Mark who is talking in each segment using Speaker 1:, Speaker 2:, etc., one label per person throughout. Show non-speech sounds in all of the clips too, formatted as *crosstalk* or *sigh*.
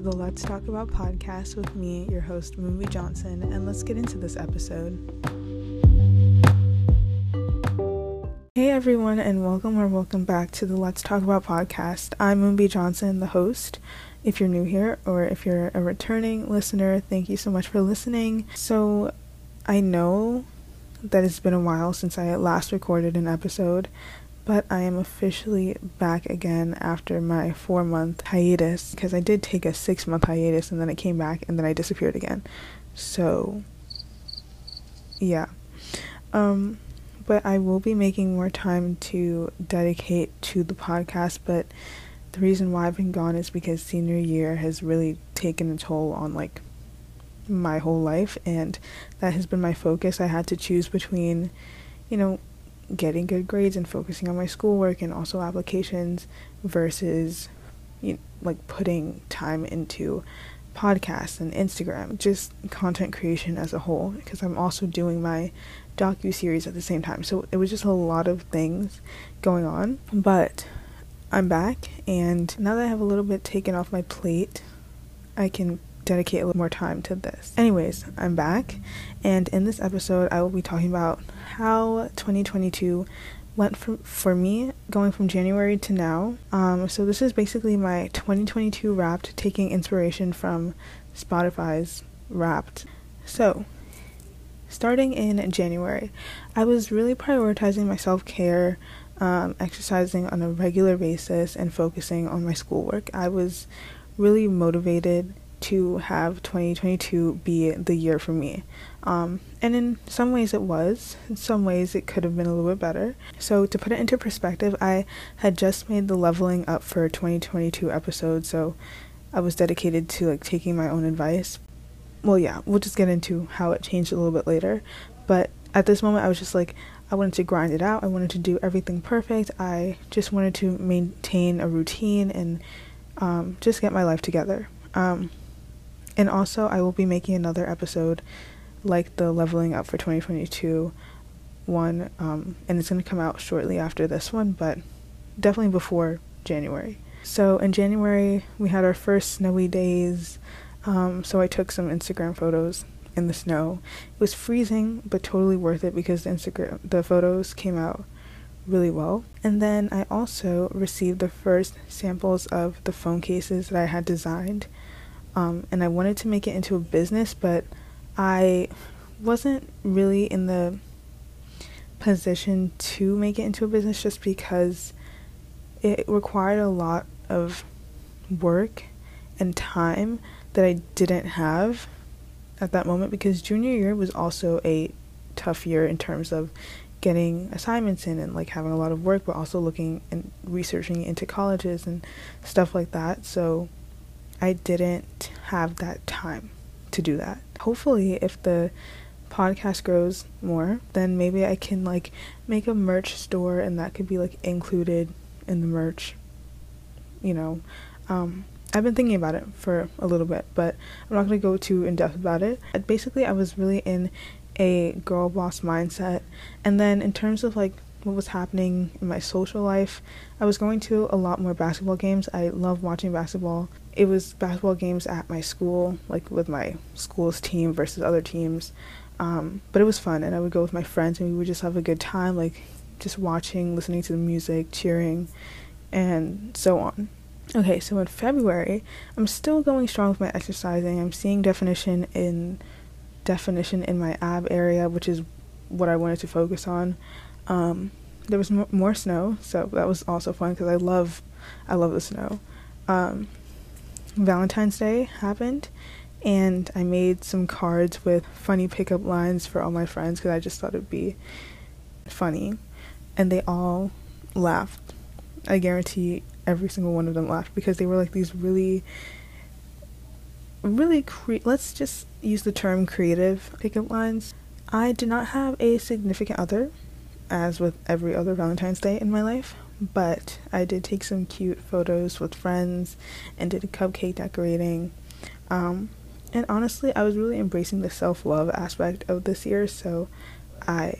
Speaker 1: to the Let's Talk About podcast with me, your host, Mumbi Johnson, and let's get into this episode. Hey everyone, and welcome or welcome back to the Let's Talk About podcast. I'm Mumbi Johnson, the host. If you're new here or if you're a returning listener, thank you so much for listening. So, I know that it's been a while since I last recorded an episode but I am officially back again after my four month hiatus because I did take a six month hiatus and then I came back and then I disappeared again. So, yeah. Um, but I will be making more time to dedicate to the podcast. But the reason why I've been gone is because senior year has really taken a toll on like my whole life, and that has been my focus. I had to choose between, you know, getting good grades and focusing on my schoolwork and also applications versus you know, like putting time into podcasts and Instagram, just content creation as a whole because I'm also doing my docu series at the same time. So it was just a lot of things going on, but I'm back and now that I have a little bit taken off my plate, I can dedicate a little more time to this. Anyways, I'm back, and in this episode, I will be talking about how 2022 went from for me going from January to now. Um, so this is basically my 2022 Wrapped, taking inspiration from Spotify's Wrapped. So, starting in January, I was really prioritizing my self care. Um, exercising on a regular basis and focusing on my schoolwork. I was really motivated to have 2022 be the year for me. Um, and in some ways it was, in some ways it could have been a little bit better. So, to put it into perspective, I had just made the leveling up for 2022 episode, so I was dedicated to like taking my own advice. Well, yeah, we'll just get into how it changed a little bit later. But at this moment, I was just like, I wanted to grind it out. I wanted to do everything perfect. I just wanted to maintain a routine and um, just get my life together. Um, and also, I will be making another episode like the leveling up for 2022 one, um, and it's going to come out shortly after this one, but definitely before January. So in January, we had our first snowy days. Um, so I took some Instagram photos in the snow. It was freezing, but totally worth it because the Instagram the photos came out really well. And then I also received the first samples of the phone cases that I had designed um, and I wanted to make it into a business, but I wasn't really in the position to make it into a business just because it required a lot of work and time that I didn't have at that moment because junior year was also a tough year in terms of getting assignments in and like having a lot of work but also looking and researching into colleges and stuff like that. So I didn't have that time to do that. Hopefully, if the podcast grows more, then maybe I can like make a merch store and that could be like included in the merch. You know, um, I've been thinking about it for a little bit, but I'm not to go too in depth about it. Basically, I was really in a girl boss mindset. And then in terms of like what was happening in my social life, I was going to a lot more basketball games. I love watching basketball it was basketball games at my school, like with my school's team versus other teams. Um, but it was fun, and I would go with my friends, and we would just have a good time, like just watching, listening to the music, cheering, and so on. Okay, so in February, I'm still going strong with my exercising. I'm seeing definition in definition in my ab area, which is what I wanted to focus on. Um, there was more snow, so that was also fun because I love, I love the snow. Um, Valentine's Day happened, and I made some cards with funny pickup lines for all my friends because I just thought it'd be funny, and they all laughed. I guarantee every single one of them laughed because they were like these really, really cre- let's just use the term creative pickup lines. I did not have a significant other, as with every other Valentine's Day in my life, but I did take some cute photos with friends and did cupcake decorating. Um, and honestly, I was really embracing the self love aspect of this year, so I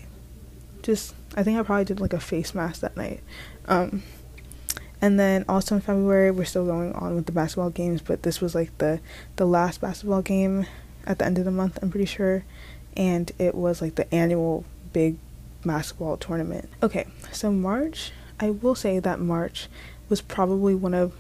Speaker 1: just, I think I probably did like a face mask that night. Um, And then also in February, we're still going on with the basketball games, but this was like the the last basketball game at the end of the month, I'm pretty sure, and it was like the annual big basketball tournament. Okay, so March, I will say that March was probably one of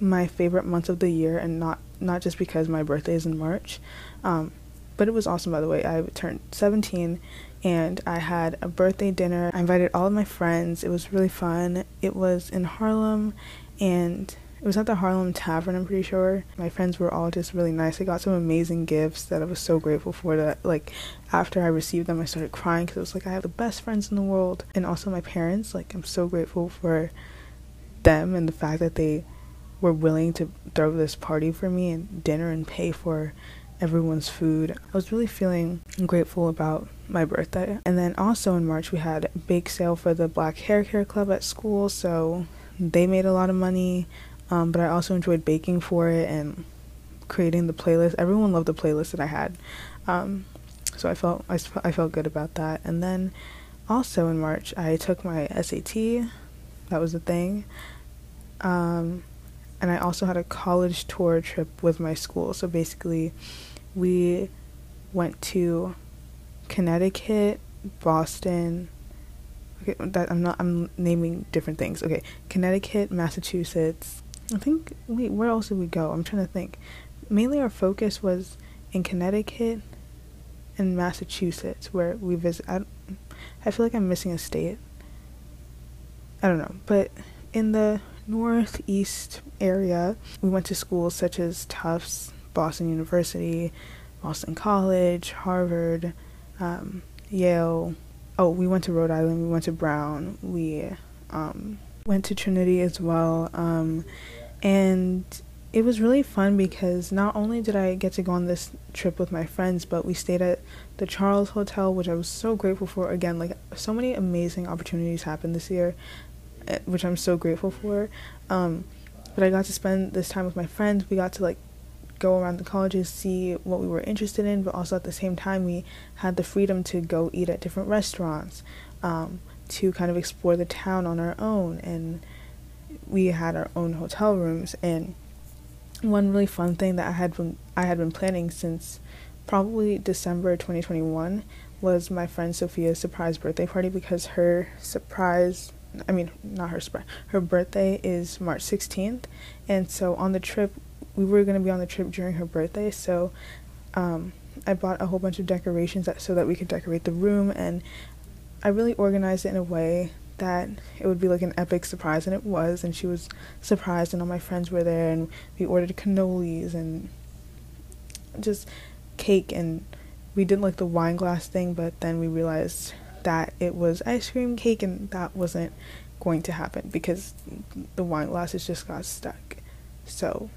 Speaker 1: my favorite months of the year, and not not just because my birthday is in March, um, but it was awesome. By the way, I turned 17, and I had a birthday dinner. I invited all of my friends. It was really fun. It was in Harlem, and it was at the Harlem Tavern, I'm pretty sure. My friends were all just really nice. I got some amazing gifts that I was so grateful for that like after I received them I started crying cuz it was like I have the best friends in the world and also my parents. Like I'm so grateful for them and the fact that they were willing to throw this party for me and dinner and pay for everyone's food. I was really feeling grateful about my birthday. And then also in March we had a bake sale for the Black Hair Care Club at school, so they made a lot of money. Um, but I also enjoyed baking for it and creating the playlist. Everyone loved the playlist that I had, um, so I felt I, I felt good about that. And then also in March, I took my SAT. That was a thing. Um, and I also had a college tour trip with my school. So basically, we went to Connecticut, Boston. Okay, that I'm not. I'm naming different things. Okay, Connecticut, Massachusetts, I think, wait, where else did we go? I'm trying to think. Mainly our focus was in Connecticut and Massachusetts, where we visit. I, I feel like I'm missing a state. I don't know. But in the northeast area, we went to schools such as Tufts, Boston University, Boston College, Harvard, um, Yale. Oh, we went to Rhode Island, we went to Brown, we um, went to Trinity as well. Um, and it was really fun because not only did I get to go on this trip with my friends, but we stayed at the Charles Hotel, which I was so grateful for. Again, like so many amazing opportunities happened this year, eh, which I'm so grateful for. Um, but I got to spend this time with my friends. We got to like go around the colleges, see what we were interested in, but also at the same time, we had the freedom to go eat at different restaurants, um, to kind of explore the town on our own and we had our own hotel rooms and one really fun thing that I had been I had been planning since probably December 2021 was my friend Sophia's surprise birthday party because her surprise I mean not her surprise her birthday is March 16th and so on the trip we were going to be on the trip during her birthday so um, I bought a whole bunch of decorations that, so that we could decorate the room and I really organized it in a way that it would be like an epic surprise, and it was. And she was surprised, and all my friends were there, and we ordered cannolis and just cake, and we did like the wine glass thing, but then we realized that it was ice cream cake, and that wasn't going to happen because the wine glasses just got stuck. So,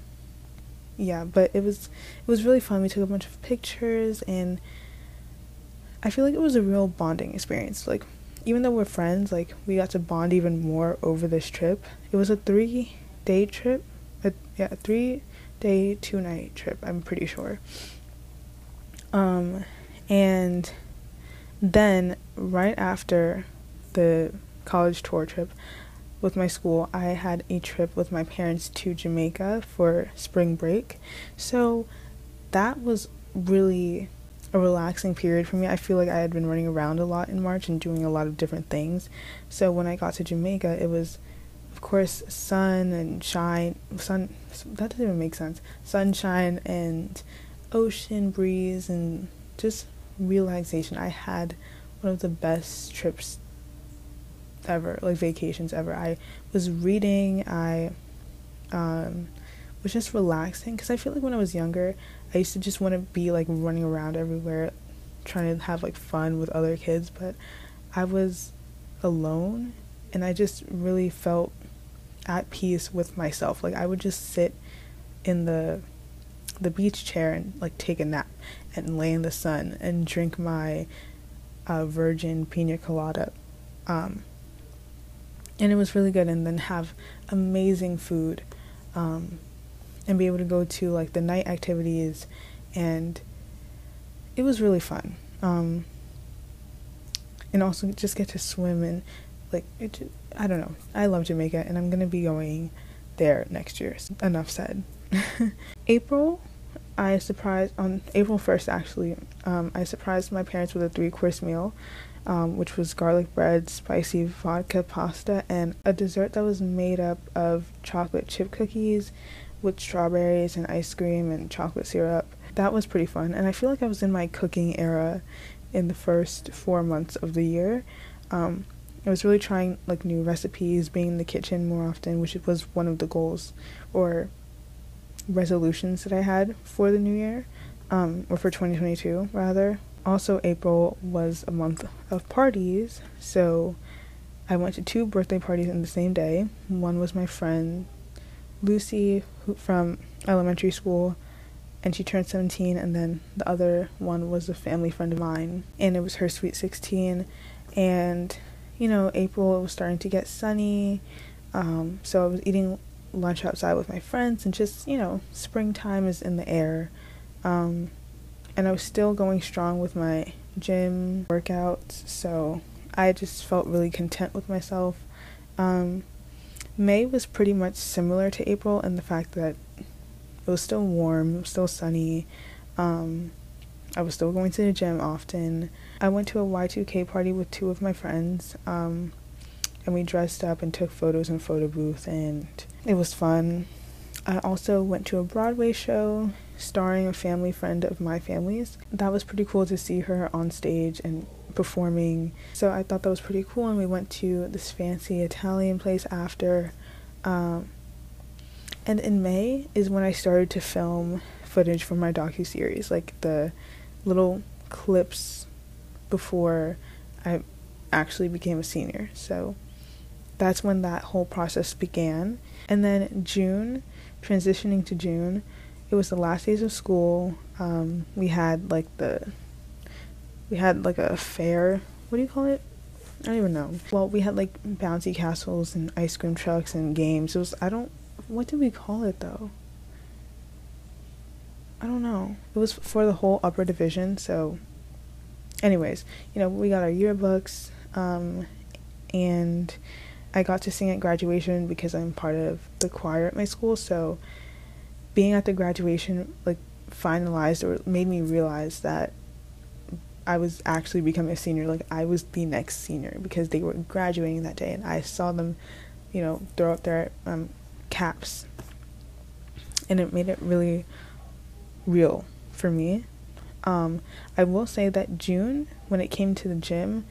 Speaker 1: yeah, but it was it was really fun. We took a bunch of pictures, and I feel like it was a real bonding experience. Like even though we're friends, like we got to bond even more over this trip. It was a three day trip. A, yeah, a three day, two night trip, I'm pretty sure. Um, and then right after the college tour trip with my school, I had a trip with my parents to Jamaica for spring break. So that was really a relaxing period for me. I feel like I had been running around a lot in March and doing a lot of different things. So when I got to Jamaica, it was, of course, sun and shine. Sun, that doesn't even make sense. Sunshine and ocean breeze and just relaxation. I had one of the best trips ever, like vacations ever. I was reading, I um, was just relaxing because I feel like when I was younger, I used to just want to be like running around everywhere trying to have like fun with other kids, but I was alone and I just really felt at peace with myself. Like I would just sit in the the beach chair and like take a nap and lay in the sun and drink my uh, virgin pina colada. Um, and it was really good and then have amazing food. Um, and be able to go to like the night activities and it was really fun um, and also just get to swim and like it I don't know. I love Jamaica and I'm to be going there next year. Enough said. *laughs* April, I surprised on April 1st actually. Um, I surprised my parents with a three course meal, um, which was garlic bread, spicy vodka pasta, and a dessert that was made up of chocolate chip cookies with strawberries and ice cream and chocolate syrup. That was pretty fun, and I feel like I was in my cooking era in the first four months of the year. Um, I was really trying like new recipes, being in the kitchen more often, which was one of the goals or resolutions that I had for the new year, um, or for 2022 rather. Also, April was a month of parties, so I went to two birthday parties in the same day. One was my friend Lucy who, from elementary school, and she turned 17, and then the other one was a family friend of mine, and it was her sweet 16. And you know, April was starting to get sunny, um, so I was eating lunch outside with my friends, and just you know, springtime is in the air. Um, and I was still going strong with my gym workouts, so I just felt really content with myself. Um, May was pretty much similar to April in the fact that it was still warm, still sunny. Um, I was still going to the gym often. I went to a Y2K party with two of my friends, um, and we dressed up and took photos in photo booth, and it was fun. I also went to a Broadway show starring a family friend of my family's. That was pretty cool to see her on stage and performing. So I thought that was pretty cool, and we went to this fancy Italian place after. Um, and in May is when I started to film footage for my docu series, like the little clips before I actually became a senior. So that's when that whole process began. And then June, transitioning to June, it was the last days of school. Um, we had like the we had like a fair. What do you call it? I don't even know. Well, we had like bouncy castles and ice cream trucks and games. It was I don't what did we call it though? I don't know. It was for the whole upper division, so anyways, you know, we got our yearbooks um and I got to sing at graduation because I'm part of the choir at my school, so being at the graduation like finalized or made me realize that I was actually becoming a senior. Like I was the next senior because they were graduating that day, and I saw them, you know, throw up their um, caps, and it made it really real for me. Um, I will say that June, when it came to the gym,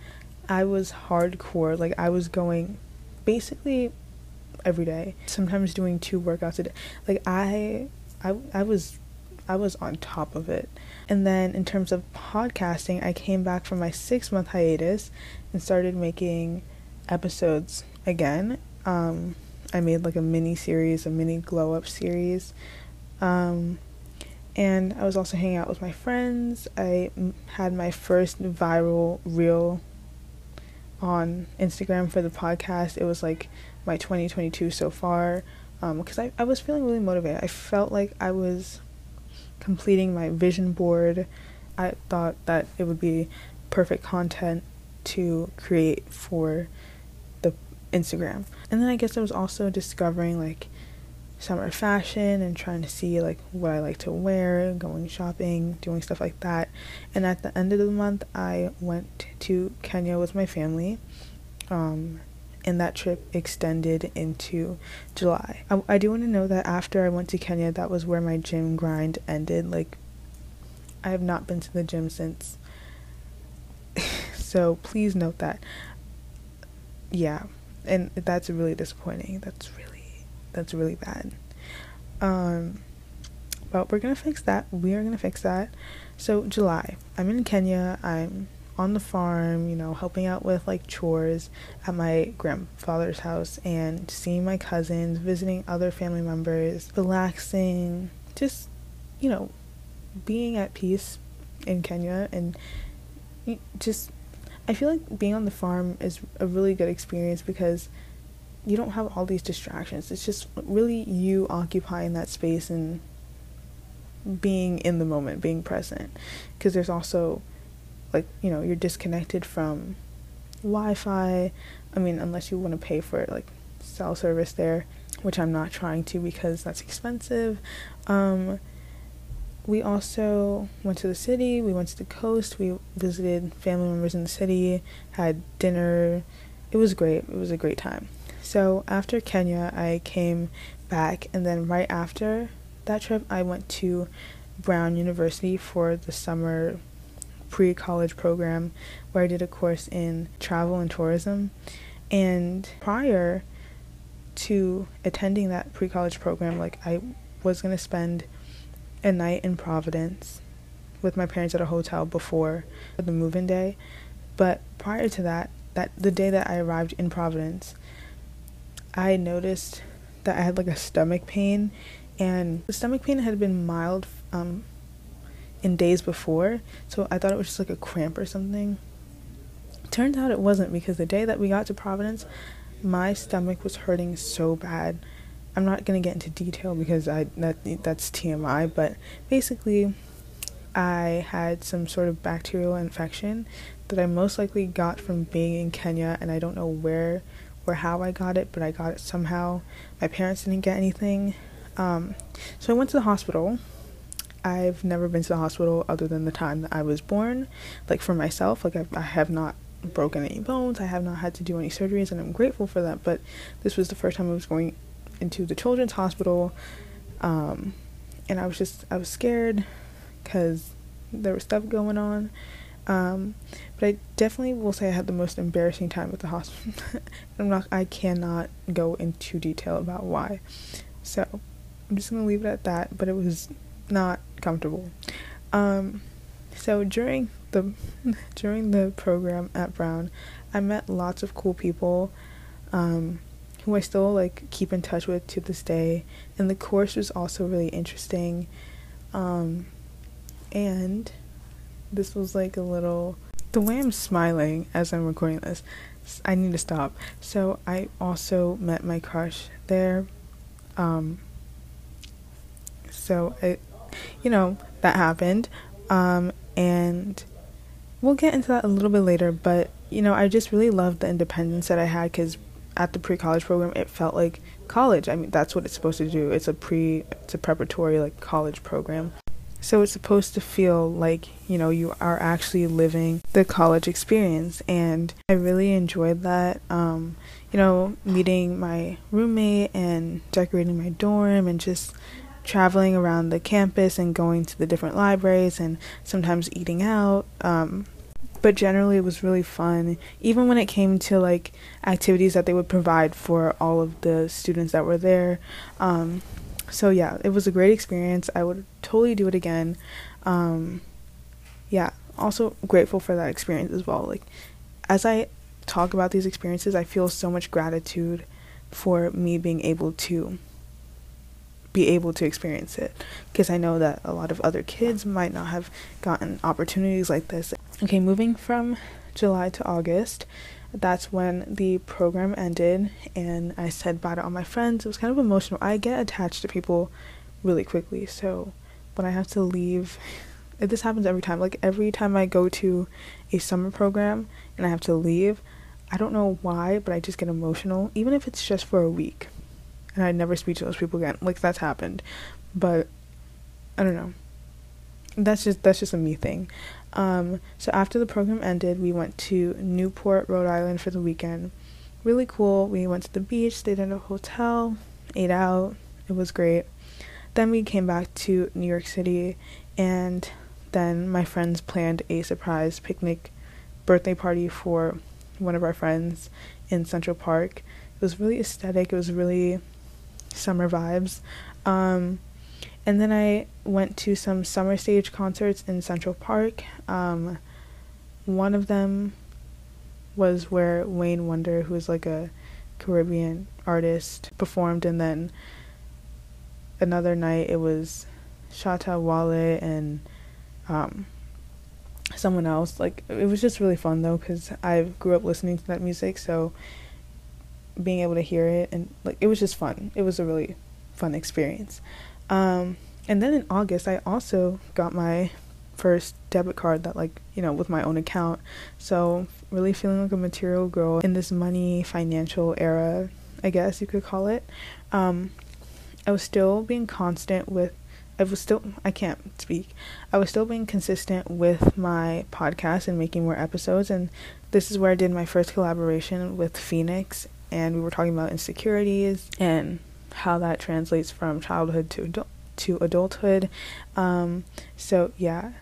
Speaker 1: I was hardcore. Like I was going, basically every day. Sometimes doing two workouts a day. Like I I I was I was on top of it. And then in terms of podcasting, I came back from my 6 month hiatus and started making episodes again. Um I made like a mini series, a mini glow up series. Um and I was also hanging out with my friends. I had my first viral reel on Instagram for the podcast. It was like my 2022 so far because um, I, I was feeling really motivated. I felt like I was completing my vision board. I thought that it would be perfect content to create for the Instagram. And then I guess I was also discovering like summer fashion and trying to see like what I like to wear, going shopping, doing stuff like that. And at the end of the month, I went to Kenya with my family. Um, and that trip extended into July. I, I do want to know that after I went to Kenya, that was where my gym grind ended. Like, I have not been to the gym since. *laughs* so please note that. Yeah, and that's really disappointing. That's really, that's really bad. Um, but we're gonna fix that. We are gonna fix that. So July, I'm in Kenya. I'm on the farm, you know, helping out with like chores at my grandfather's house and seeing my cousins, visiting other family members, relaxing, just, you know, being at peace in Kenya and just I feel like being on the farm is a really good experience because you don't have all these distractions. It's just really you occupying that space and being in the moment, being present. Because there's also like you know you're disconnected from Wi-Fi. I mean, unless you want to pay for it, like cell service there, which I'm not trying to because that's expensive. Um, we also went to the city, we went to the coast, we visited family members in the city, had dinner. It was great. It was a great time. So after Kenya, I came back, and then right after that trip, I went to Brown University for the summer pre college program where I did a course in travel and tourism. And prior to attending that pre college program, like I was going to spend a night in Providence with my parents at a hotel before the move-in day. But prior to that, that the day that I arrived in Providence, I noticed that I had like a stomach pain, and the stomach pain had been mild um, in days before, so I thought it was just like a cramp or something. Turns out it wasn't because the day that we got to Providence, my stomach was hurting so bad I'm not gonna get into detail because I that that's TMI, but basically, I had some sort of bacterial infection that I most likely got from being in Kenya, and I don't know where or how I got it, but I got it somehow. My parents didn't get anything, um, so I went to the hospital. I've never been to the hospital other than the time that I was born, like for myself. Like I've, I have not broken any bones. I have not had to do any surgeries, and I'm grateful for that. But this was the first time I was going into the children's hospital um, and i was just i was scared because there was stuff going on um, but i definitely will say i had the most embarrassing time at the hospital *laughs* i'm not i cannot go into detail about why so i'm just gonna leave it at that but it was not comfortable um, so during the *laughs* during the program at brown i met lots of cool people um, who I still like keep in touch with to this day. And the course was also really interesting. Um, and this was like a little the way I'm smiling as I'm recording this, I need to stop. So I also met my crush there. Um, so it, you know, that happened. Um, and we'll get into that a little bit later. But you know, I just really loved the independence that I had because at the pre-college program it felt like college i mean that's what it's supposed to do it's a pre it's a preparatory like college program so it's supposed to feel like you know you are actually living the college experience and i really enjoyed that um, you know meeting my roommate and decorating my dorm and just traveling around the campus and going to the different libraries and sometimes eating out um, but generally it was really fun. Even when it came to like activities that they would provide for all of the students that were there um, so yeah it was a great experience. I would totally do it again. Um, yeah also grateful for that experience as well. Like as i talk about these experiences i feel so much gratitude for me being able to be able to experience it because I know that a lot of other kids might not have gotten opportunities like this. Okay, moving from July to August, that's when the program ended and I said bye to all my friends. It was kind of emotional. I get attached to people really quickly, so when I have to leave, *laughs* this happens every time. Like every time I go to a summer program and I have to leave, I don't know why, but I just get emotional, even if it's just for a week and I'd never speak to those people again. Like that's happened, but I don't know. That's just that's just a me thing. Um, so after the program ended, we went to Newport, Rhode Island for the weekend. Really cool. We went to the beach, stayed in a hotel, ate out. It was great. Then we came back to New York City, and then my friends planned a surprise picnic birthday party for one of our friends in Central Park. It was really aesthetic. It was really summer vibes. Um, and then I went to some summer stage concerts in Central Park. Um, one of them was where Wayne Wonder, who is like a Caribbean artist, performed, and then another night it was Shatta Wale and um, someone else. Like it was just really fun though, because I grew up listening to that music, so being able to hear it and like it was just fun. It was a really fun experience. Um, and then in August, I also got my first debit card that like you know with my own account so really feeling like a material girl in this money financial era i guess you could call it um i was still being constant with i was still i can't speak i was still being consistent with my podcast and making more episodes and this is where i did my first collaboration with phoenix and we were talking about insecurities and how that translates from childhood to adult to adulthood. Um, so yeah,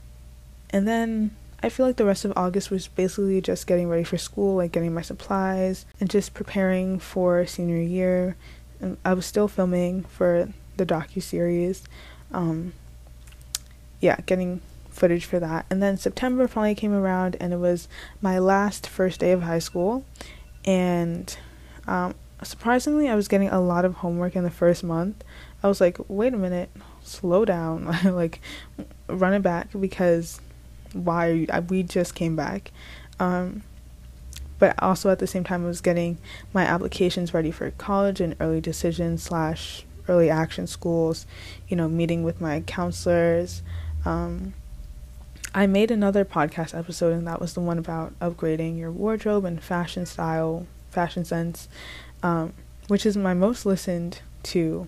Speaker 1: and then I feel like the rest of August was basically just getting ready for school, like getting my supplies and just preparing for senior year. And I was still filming for the docu series. Um, yeah, getting footage for that. And then September finally came around, and it was my last first day of high school, and um, surprisingly, I was getting a lot of homework in the first month. I was like, wait a minute, slow down, *laughs* like run it back because why we just came back. Um, but also at the same time, I was getting my applications ready for college and early decision slash early action schools. You know, meeting with my counselors. Um, I made another podcast episode, and that was the one about upgrading your wardrobe and fashion style, fashion sense, um, which is my most listened to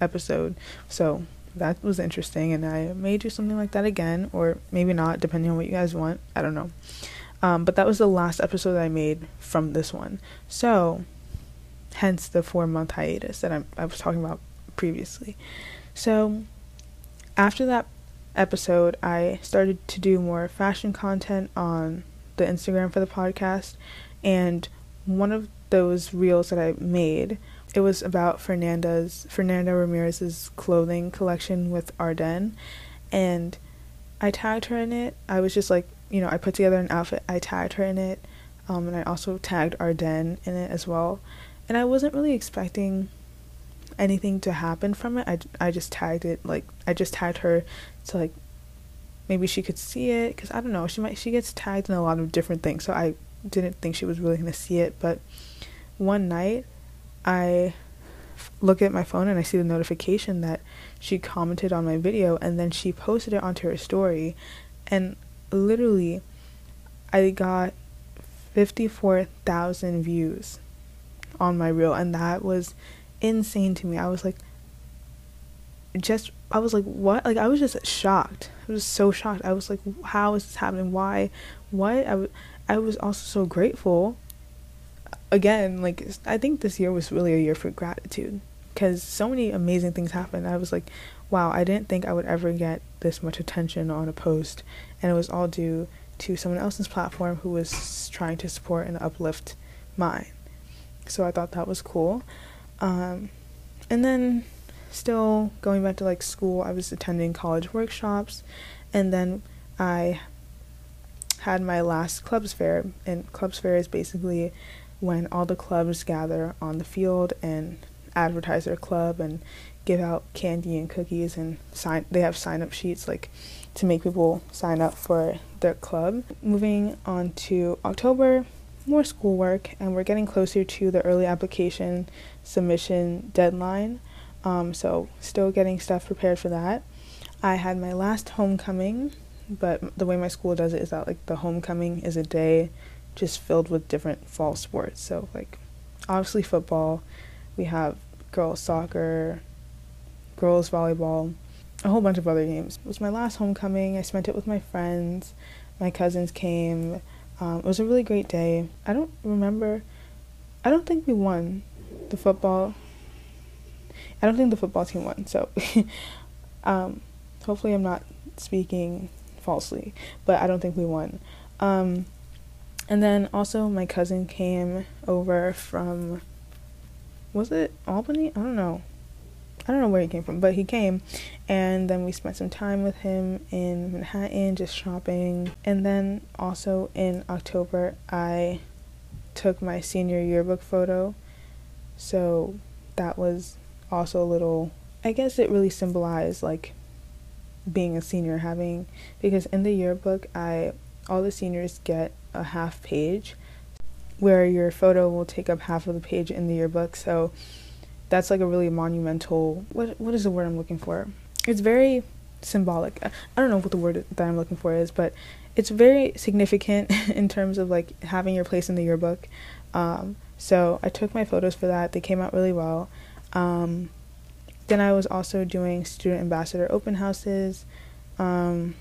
Speaker 1: episode. So that was interesting, and I may do something like that again, or maybe not, depending on what you guys want. I don't know. Um, but that was the last episode I made from this one. So, hence the four month hiatus that I'm, I was talking about previously. So, after that episode, I started to do more fashion content on the Instagram for the podcast, and one of those reels that I made it was about Fernanda's Fernanda Ramirez's clothing collection with Arden and I tagged her in it. I was just like, you know, I put together an outfit, I tagged her in it, um, and I also tagged Arden in it as well. And I wasn't really expecting anything to happen from it. I, I just tagged it like I just tagged her to like maybe she could see it because I don't know she might she gets tagged in a lot of different things so I didn't think she was really gonna see it but one night I look at my phone and I see the notification that she commented on my video and then she posted it onto her story and literally I got 54,000 views on my reel and that was insane to me. I was like just I was like what? Like I was just shocked. I was so shocked. I was like how is this happening? Why? What? I, w- I was also so grateful again, like I think this year was really a year for gratitude because so many amazing things happened. I was like, wow, I didn't think I would ever get this much attention on a post, and it was all due to someone else's platform who was trying to support and uplift mine. So I thought that was cool. Um, and then still going back to like school, I was attending college workshops, and then I had my last clubs fair, and clubs fair is basically when all the clubs gather on the field and advertise their club and give out candy and cookies and sign they have sign up sheets like to make people sign up for their club. Moving on to October, more schoolwork and we're getting closer to the early application submission deadline. Um, so still getting stuff prepared for that. I had my last homecoming, but the way my school does it is that like the homecoming is a day just filled with different fall sports. So like obviously football, we have girls soccer, girls volleyball, a whole bunch of other games. It was my last homecoming. I spent it with my friends. My cousins came. Um, it was a really great day. I don't remember. I don't think we won the football. I don't think the football team won. So, *laughs* um, hopefully, I'm not speaking falsely, but I don't think we won. Um, and then also my cousin came over from was it Albany? I don't know. I don't know where he came from, but he came and then we spent some time with him in Manhattan just shopping. And then also in October I took my senior yearbook photo. So that was also a little I guess it really symbolized like being a senior having because in the yearbook I all the seniors get a half page where your photo will take up half of the page in the yearbook. So that's like a really monumental what what is the word I'm looking for? It's very symbolic. I don't know what the word that I'm looking for is, but it's very significant *laughs* in terms of like having your place in the yearbook. Um, so I took my photos for that. They came out really well. Um, then I was also doing student ambassador open houses. Um,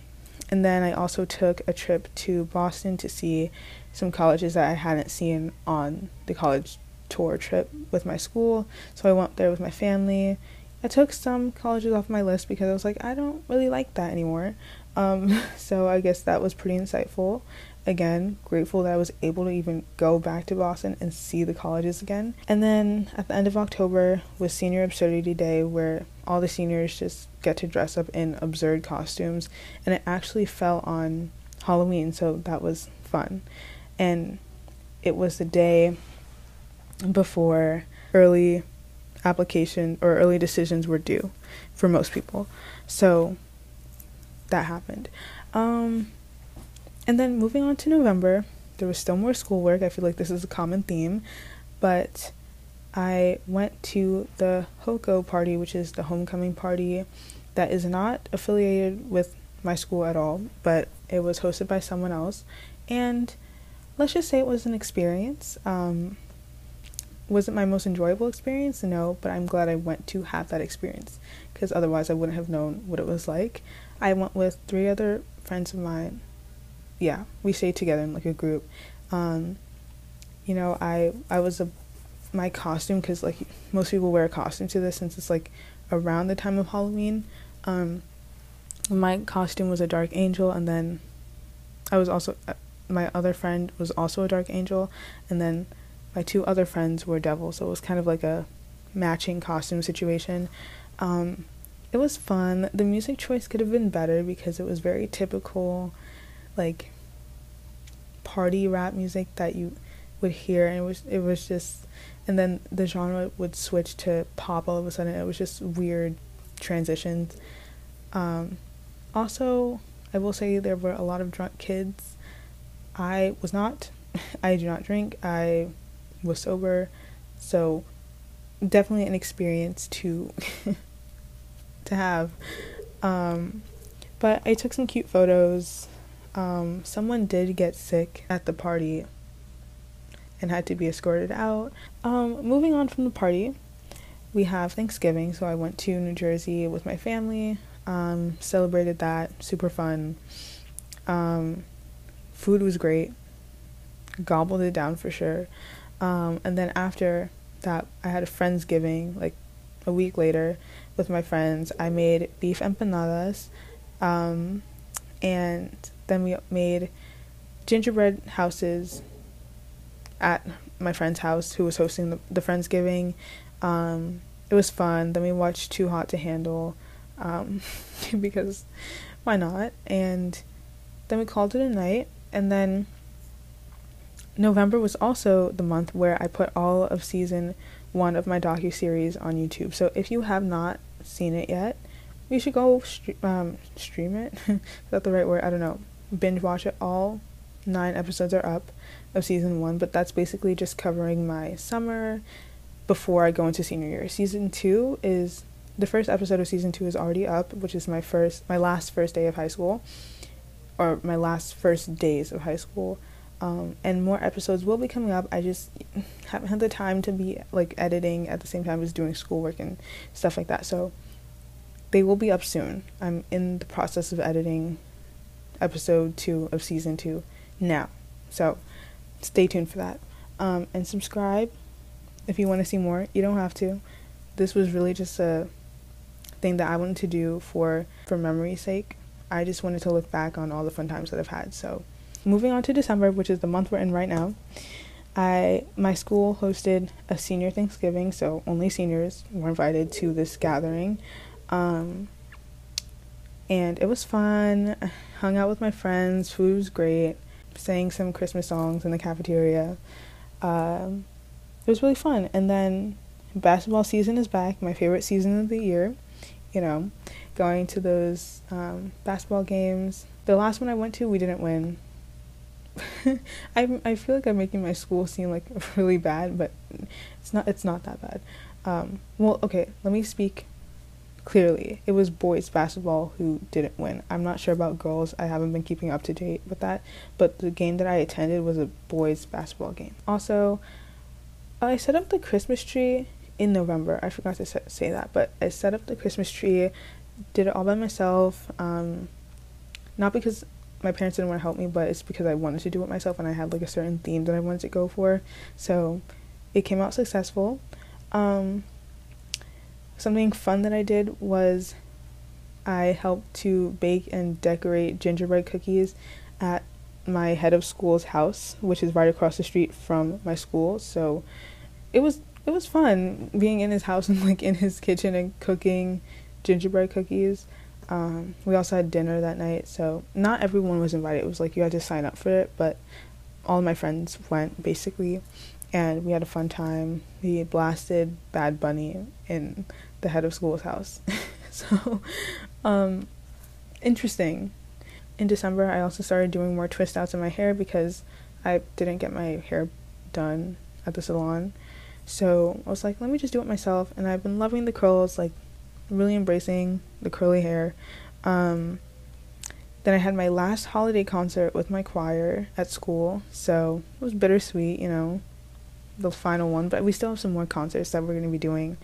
Speaker 1: and then I also took a trip to Boston to see some colleges that I hadn't seen on the college tour trip with my school. So I went there with my family. I took some colleges off my list because I was like, I don't really like that anymore. Um, *laughs* so I guess that was pretty insightful. Again, grateful that I was able to even go back to Boston and see the colleges again. And then at the end of October was Senior Absurdity Day, where all the seniors just get to dress up in absurd costumes. And it actually fell on Halloween, so that was fun. And it was the day before early application or early decisions were due for most people. So that happened. Um, and then moving on to November, there was still more schoolwork. I feel like this is a common theme, but I went to the HOCO party, which is the homecoming party that is not affiliated with my school at all, but it was hosted by someone else. And let's just say it was an experience. Um, was it my most enjoyable experience? No, but I'm glad I went to have that experience because otherwise I wouldn't have known what it was like. I went with three other friends of mine. Yeah, we stayed together in like a group. Um, you know, I I was a my costume because like most people wear a costume to this since it's like around the time of Halloween. Um, my costume was a dark angel, and then I was also uh, my other friend was also a dark angel, and then my two other friends were devils, so it was kind of like a matching costume situation. Um, it was fun. The music choice could have been better because it was very typical, like party rap music that you would hear, and it was it was just, and then the genre would switch to pop all of a sudden. It was just weird transitions. Um, also, I will say there were a lot of drunk kids. I was not. *laughs* I do not drink. I was sober. So definitely an experience to *laughs* to have. Um, but I took some cute photos. Um, someone did get sick at the party and had to be escorted out. Um, moving on from the party, we have Thanksgiving. So I went to New Jersey with my family, um, celebrated that, super fun. Um, food was great, gobbled it down for sure. Um, and then after that, I had a Friendsgiving like a week later with my friends. I made beef empanadas, um, and then we made gingerbread houses at my friend's house who was hosting the, the Friendsgiving. Um, it was fun. Then we watched Too Hot to Handle um, *laughs* because why not? And then we called it a night. And then November was also the month where I put all of season one of my docu series on YouTube. So if you have not seen it yet, you should go um, stream it. *laughs* Is that the right word? I don't know. Binge watch it. All nine episodes are up of season one, but that's basically just covering my summer before I go into senior year. Season two is the first episode of season two is already up, which is my first, my last first day of high school, or my last first days of high school. Um, and more episodes will be coming up. I just haven't had the time to be like editing at the same time as doing schoolwork and stuff like that. So they will be up soon. I'm in the process of editing episode two of season two now. So stay tuned for that. Um, and subscribe if you want to see more. You don't have to. This was really just a thing that I wanted to do for for memory's sake. I just wanted to look back on all the fun times that I've had. So moving on to December, which is the month we're in right now, I my school hosted a senior Thanksgiving, so only seniors were invited to this gathering. Um, and it was fun. I hung out with my friends. Food was great. Sang some Christmas songs in the cafeteria. Um, it was really fun. And then basketball season is back. My favorite season of the year. You know, going to those um, basketball games. The last one I went to, we didn't win. *laughs* I I feel like I'm making my school seem like *laughs* really bad, but it's not. It's not that bad. Um, well, okay. Let me speak clearly it was boys basketball who didn't win. I'm not sure about girls. I haven't been keeping up to date with that. But the game that i attended was a boys basketball game. Also i set up the christmas tree in november. I forgot to say that but i set up the christmas tree did it all by myself um, not because my parents didn't want to help me but it's because i wanted to do it myself and i had like a certain theme that i wanted to go for. So it came out successful. Um, Something fun that I did was I helped to bake and decorate gingerbread cookies at my head of school's house, which is right across the street from my school. So it was it was fun being in his house *laughs* and like in his kitchen and cooking gingerbread cookies. Um, we also had dinner that night, so not everyone was invited. It was like you had to sign up for it, but all my friends went basically, and we had a fun time. We blasted Bad Bunny in the head of school's house. *laughs* so, um, interesting. In December, I also started doing more twist outs in my hair because I didn't get my hair done at the salon. So I was like, let me just do it myself. And I've been loving the curls, like really embracing the curly hair. Um, then I had my last holiday concert with my choir at school. So it was bittersweet, you know, the final one. But we still have some more concerts that we're going to be doing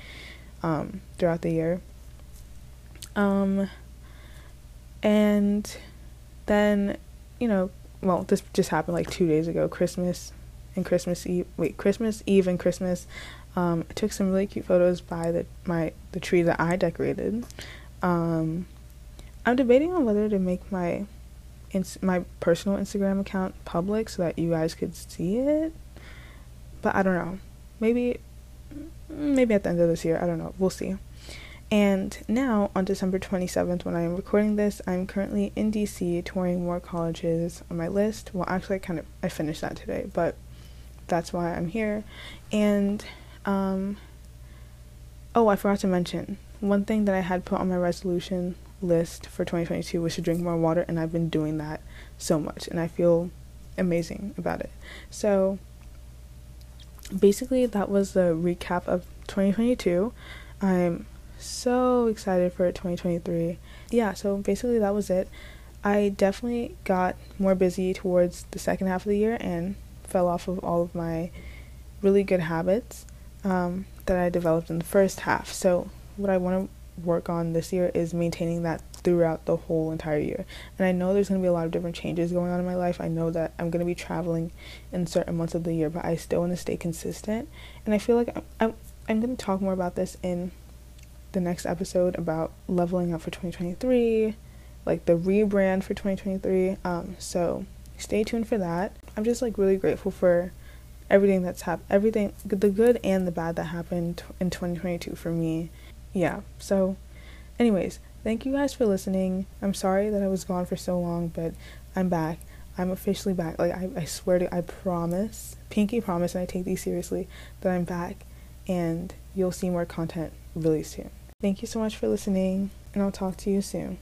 Speaker 1: um, throughout the year. Um, and then, you know, well, this just happened like two days ago. Christmas and Christmas Eve. Wait, Christmas Eve and Christmas. Um, I took some really cute photos by the my the tree that I decorated. Um, I'm debating on whether to make my ins- my personal Instagram account public so that you guys could see it. But I don't know. Maybe maybe at the end of this year. I don't know. We'll see. And now, on December 27th, when I am recording this, I'm currently in DC touring more colleges on my list. Well, actually, I kind of I finished that today, but that's why I'm here. And um, oh, I forgot to mention one thing that I had put on my resolution list for 2022 was to drink more water, and I've been doing that so much, and I feel amazing about it. So basically that was the recap of 2022 i'm so excited for 2023 yeah so basically that was it. I definitely got more busy towards the second half of the year and fell off of all of my really good habits um, that i developed in the first half. So what i want to work on this year is maintaining that throughout the whole entire year. And I know there's going to be a lot of different changes going on in my life. I know that I'm going to be traveling in certain months of the year, but I still want to stay consistent. And I feel like I'm, I'm, I'm going to talk more about this in the next episode about leveling up for 2023, like the rebrand for 2023. Um, so stay tuned for that. I'm just like really grateful for everything that's happened, everything, the good and the bad that happened in 2022 for me. Yeah. So, anyways, Thank you guys for listening. I'm sorry that I was gone for so long, but I'm back. I'm officially back. Like, I, I swear to I promise, pinky promise, and I take these seriously, that I'm back and you'll see more content really soon. Thank you so much for listening, and I'll talk to you soon.